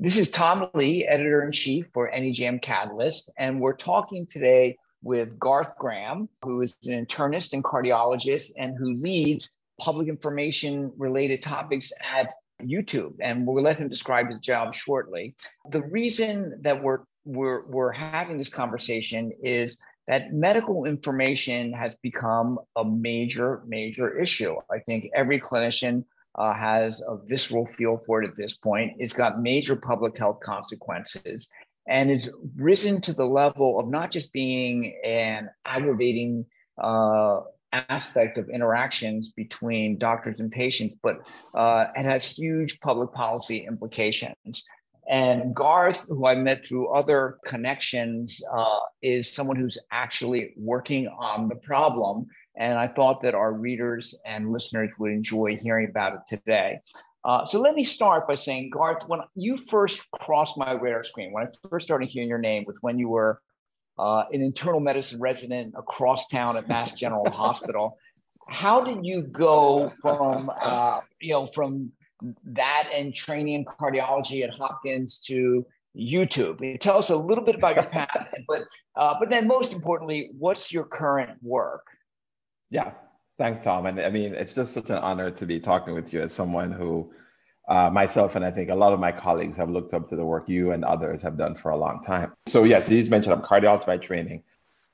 This is Tom Lee, editor in chief for NEJM Catalyst, and we're talking today with Garth Graham, who is an internist and cardiologist and who leads public information related topics at YouTube. And we'll let him describe his job shortly. The reason that we're, we're, we're having this conversation is that medical information has become a major, major issue. I think every clinician uh, has a visceral feel for it at this point. It's got major public health consequences and is risen to the level of not just being an aggravating uh, aspect of interactions between doctors and patients, but uh, it has huge public policy implications. And Garth, who I met through other connections, uh, is someone who's actually working on the problem. And I thought that our readers and listeners would enjoy hearing about it today. Uh, so let me start by saying, Garth, when you first crossed my radar screen, when I first started hearing your name, was when you were uh, an internal medicine resident across town at Mass General Hospital. How did you go from, uh, you know, from that and training in cardiology at Hopkins to YouTube? Tell us a little bit about your path, but uh, but then most importantly, what's your current work? Yeah, thanks, Tom. And I mean, it's just such an honor to be talking with you as someone who uh, myself and I think a lot of my colleagues have looked up to the work you and others have done for a long time. So yes, he's mentioned I'm cardiologist by training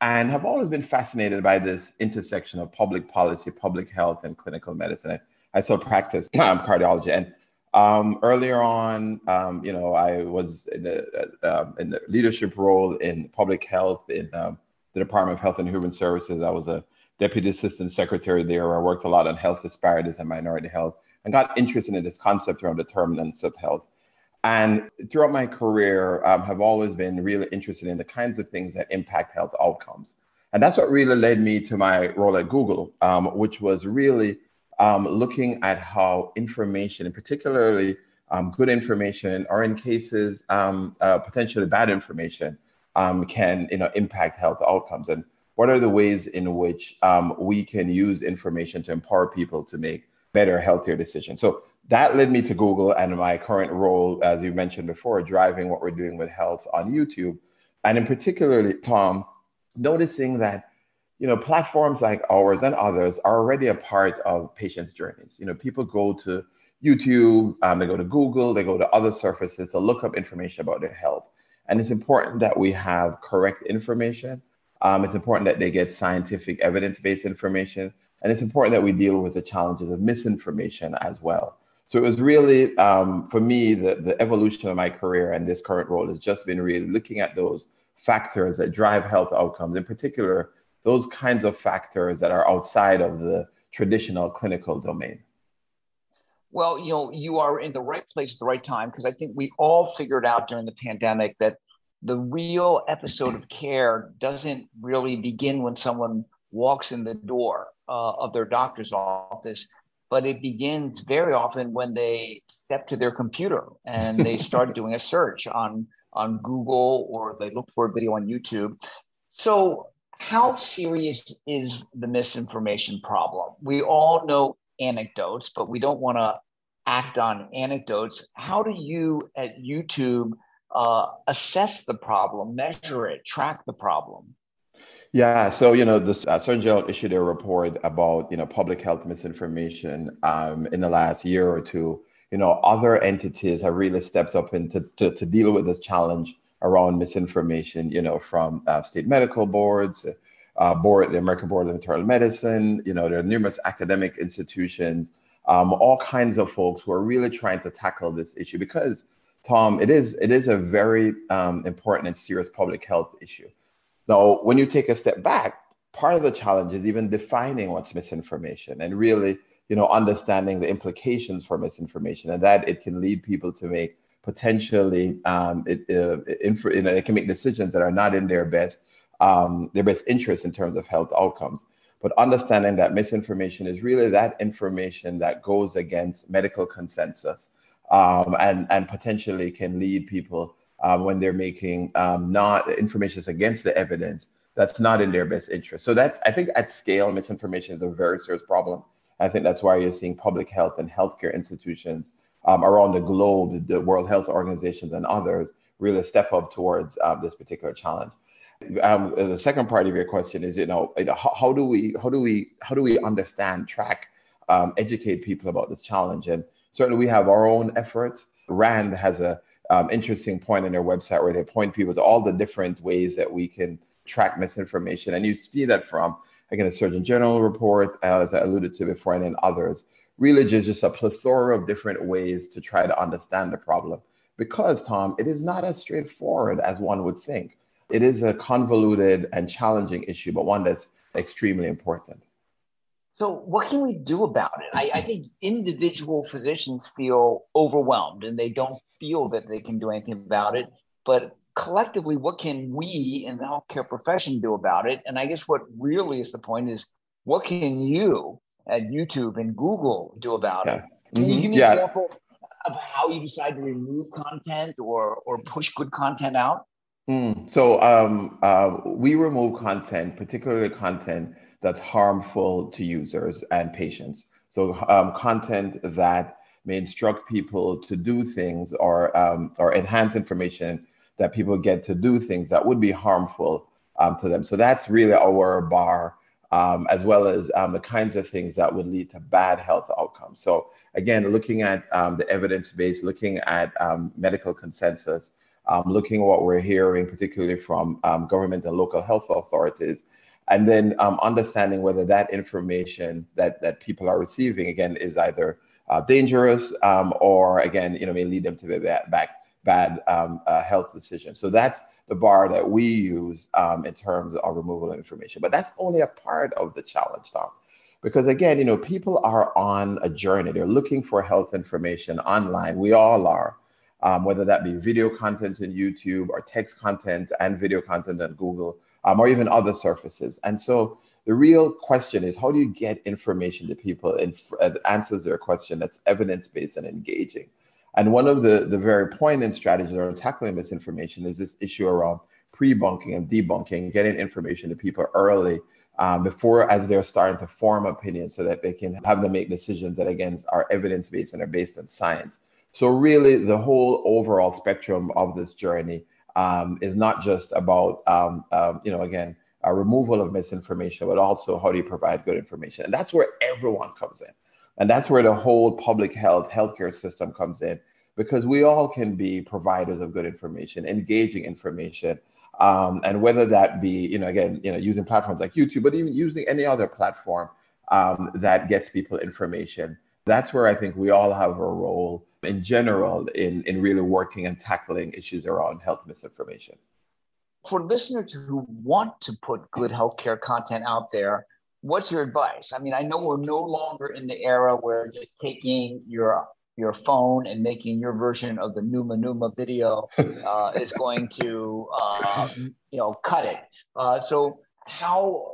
and have always been fascinated by this intersection of public policy, public health, and clinical medicine. I, I still practice um, cardiology. And um, earlier on, um, you know, I was in the, uh, um, in the leadership role in public health in um, the Department of Health and Human Services. I was a deputy assistant secretary there. I worked a lot on health disparities and minority health and got interested in this concept around determinants of health. And throughout my career, um, have always been really interested in the kinds of things that impact health outcomes. And that's what really led me to my role at Google, um, which was really um, looking at how information, and particularly um, good information, or in cases um, uh, potentially bad information, um, can you know impact health outcomes. And what are the ways in which we can use information to empower people to make better, healthier decisions. So that led me to Google and my current role, as you mentioned before, driving what we're doing with health on YouTube. And in particularly, Tom, noticing that you know platforms like ours and others are already a part of patients' journeys. You know, people go to YouTube, um, they go to Google, they go to other surfaces to look up information about their health. And it's important that we have correct information. Um, it's important that they get scientific evidence-based information and it's important that we deal with the challenges of misinformation as well. So it was really, um, for me, the, the evolution of my career and this current role has just been really looking at those factors that drive health outcomes, in particular, those kinds of factors that are outside of the traditional clinical domain. Well, you know, you are in the right place at the right time because I think we all figured out during the pandemic that the real episode of care doesn't really begin when someone walks in the door uh, of their doctor's office, but it begins very often when they step to their computer and they start doing a search on on Google or they look for a video on YouTube. So, how serious is the misinformation problem? We all know anecdotes, but we don't want to act on anecdotes. How do you at YouTube uh, assess the problem, measure it, track the problem? Yeah, so you know, the uh, Surgeon General issued a report about you know public health misinformation um, in the last year or two. You know, other entities have really stepped up into to, to deal with this challenge around misinformation. You know, from uh, state medical boards, uh, board, the American Board of Internal Medicine. You know, there are numerous academic institutions, um, all kinds of folks who are really trying to tackle this issue because, Tom, it is it is a very um, important and serious public health issue. Now, when you take a step back, part of the challenge is even defining what's misinformation and really, you know, understanding the implications for misinformation and that it can lead people to make potentially, um, it, uh, inf- you know, it can make decisions that are not in their best, um, their best interest in terms of health outcomes. But understanding that misinformation is really that information that goes against medical consensus um, and, and potentially can lead people um, when they're making um, not information against the evidence that's not in their best interest. So that's I think at scale, misinformation is a very serious problem. I think that's why you're seeing public health and healthcare institutions um, around the globe, the World Health Organizations and others, really step up towards uh, this particular challenge. Um, the second part of your question is, you know, how, how, do we, how do we, how do we understand, track, um, educate people about this challenge? And certainly, we have our own efforts. RAND has a um, interesting point on their website where they point people to all the different ways that we can track misinformation, and you see that from again a Surgeon General report, uh, as I alluded to before, and then others. Really, just just a plethora of different ways to try to understand the problem. Because Tom, it is not as straightforward as one would think it is a convoluted and challenging issue, but one that's extremely important. So, what can we do about it? I, I, think individual physicians feel overwhelmed and they don't feel that they can do anything about it. But collectively, what can we in the healthcare profession do about it? And I guess what really is the point is what can you at YouTube and Google do about yeah. it? Can mm-hmm. you give me yeah. an example of how you decide to remove content or, or push good content out? Mm. So um, uh, we remove content, particularly content that's harmful to users and patients. So um, content that may instruct people to do things or um, or enhance information that people get to do things that would be harmful um, to them. So that's really our bar, um, as well as um, the kinds of things that would lead to bad health outcomes. So again, looking at the evidence base, looking at medical consensus, um, looking at what we're hearing, particularly from um, government and local health authorities, and then um, understanding whether that information that, that people are receiving, again, is either uh, dangerous um, or, again, you know, may lead them to bad, bad, bad um, uh, health decisions. So that's the bar that we use um, in terms of removal of information. But that's only a part of the challenge, Tom. Because again you know people are on a journey. They're looking for health information online. We all are. Um, whether that be video content in YouTube or text content and video content on Google, um, or even other surfaces. And so the real question is how do you get information to people and uh, answers their question that's evidence based and engaging? And one of the, the very poignant strategies around tackling misinformation is this issue around pre-bunking and debunking, getting information to people early um, before as they're starting to form opinions so that they can have them make decisions that again are evidence-based and are based on science. So really, the whole overall spectrum of this journey um, is not just about, um, um, you know, again, a removal of misinformation, but also how do you provide good information? And that's where everyone comes in. And that's where the whole public health, healthcare system comes in, because we all can be providers of good information, engaging information. Um, and whether that be, you know, again, you know, using platforms like YouTube, but even using any other platform um, that gets people information, that's where I think we all have a role in general in, in really working and tackling issues around health misinformation. For listeners who want to put good healthcare content out there, what's your advice? I mean, I know we're no longer in the era where just taking your your phone and making your version of the Numa Numa video uh, is going to uh, you know cut it. Uh, so how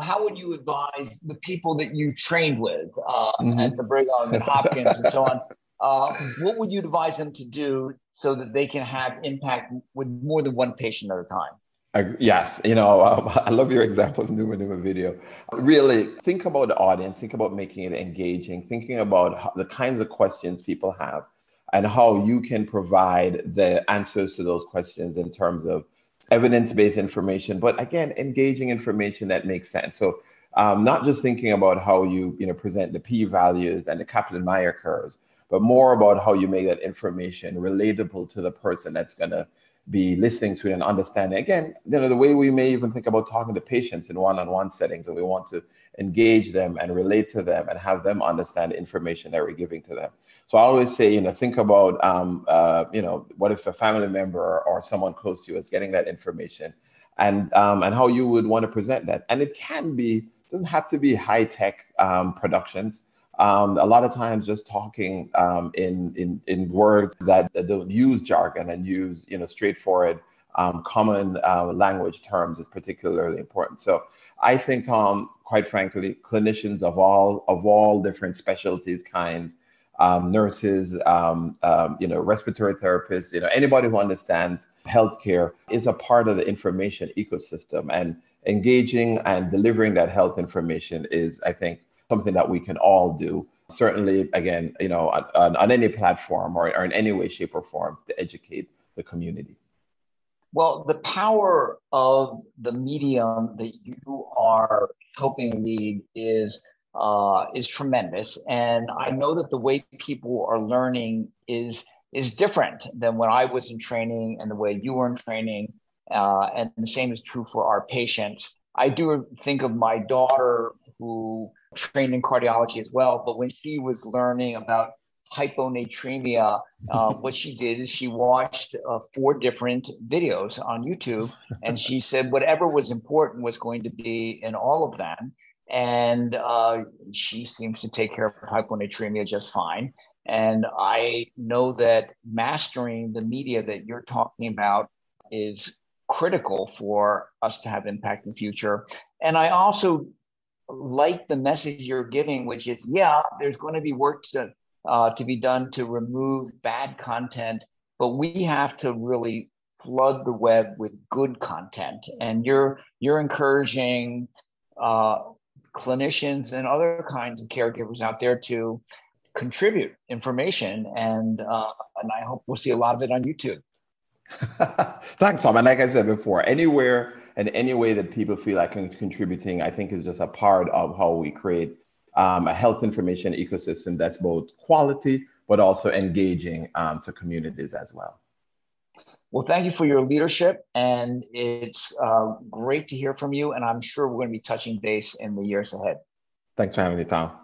how would you advise the people that you trained with uh, mm-hmm. at the Brigham and Hopkins and so on uh, what would you advise them to do so that they can have impact with more than one patient at a time? Uh, yes, you know, um, I love your example of Numa Numa video. Really think about the audience, think about making it engaging, thinking about how, the kinds of questions people have and how you can provide the answers to those questions in terms of evidence-based information, but again, engaging information that makes sense. So um, not just thinking about how you, you know, present the p-values and the Kaplan-Meier curves, but more about how you make that information relatable to the person that's going to be listening to it and understanding. Again, you know, the way we may even think about talking to patients in one-on-one settings, and we want to engage them and relate to them and have them understand the information that we're giving to them. So I always say, you know, think about, um, uh, you know, what if a family member or someone close to you is getting that information, and um, and how you would want to present that. And it can be doesn't have to be high tech um, productions um, a lot of times just talking um, in, in, in words that, that, don't use jargon and use you know straightforward um, common uh, language terms is particularly important. So I think, Tom, quite frankly, clinicians of all of all different specialties, kinds, um, nurses, um, um, you know, respiratory therapists, you know, anybody who understands healthcare is a part of the information ecosystem, and engaging and delivering that health information is, I think, something that we can all do certainly, again, you know, on, on any platform or, or in any way, shape, or form to educate the community. Well, the power of the medium that you are helping lead is uh, is tremendous, and I know that the way people are learning is is different than when I was in training and the way you were in training, uh, and the same is true for our patients. I do think of my daughter who trained in cardiology as well, but when she was learning about hyponatremia, uh, what she did is she watched uh, four different videos on YouTube, and she said whatever was important was going to be in all of them. And uh, she seems to take care of hyponatremia just fine. And I know that mastering the media that you're talking about is critical for us to have impact in the future. And I also like the message you're giving, which is, yeah, there's going to be work to uh, to be done to remove bad content, but we have to really flood the web with good content. And you're you're encouraging uh, clinicians and other kinds of caregivers out there to contribute information, and uh, and I hope we'll see a lot of it on YouTube. Thanks, Tom. And like I said before, anywhere and any way that people feel like contributing, I think is just a part of how we create um, a health information ecosystem that's both quality but also engaging um, to communities as well. Well, thank you for your leadership, and it's uh, great to hear from you. And I'm sure we're going to be touching base in the years ahead. Thanks for having me, Tom.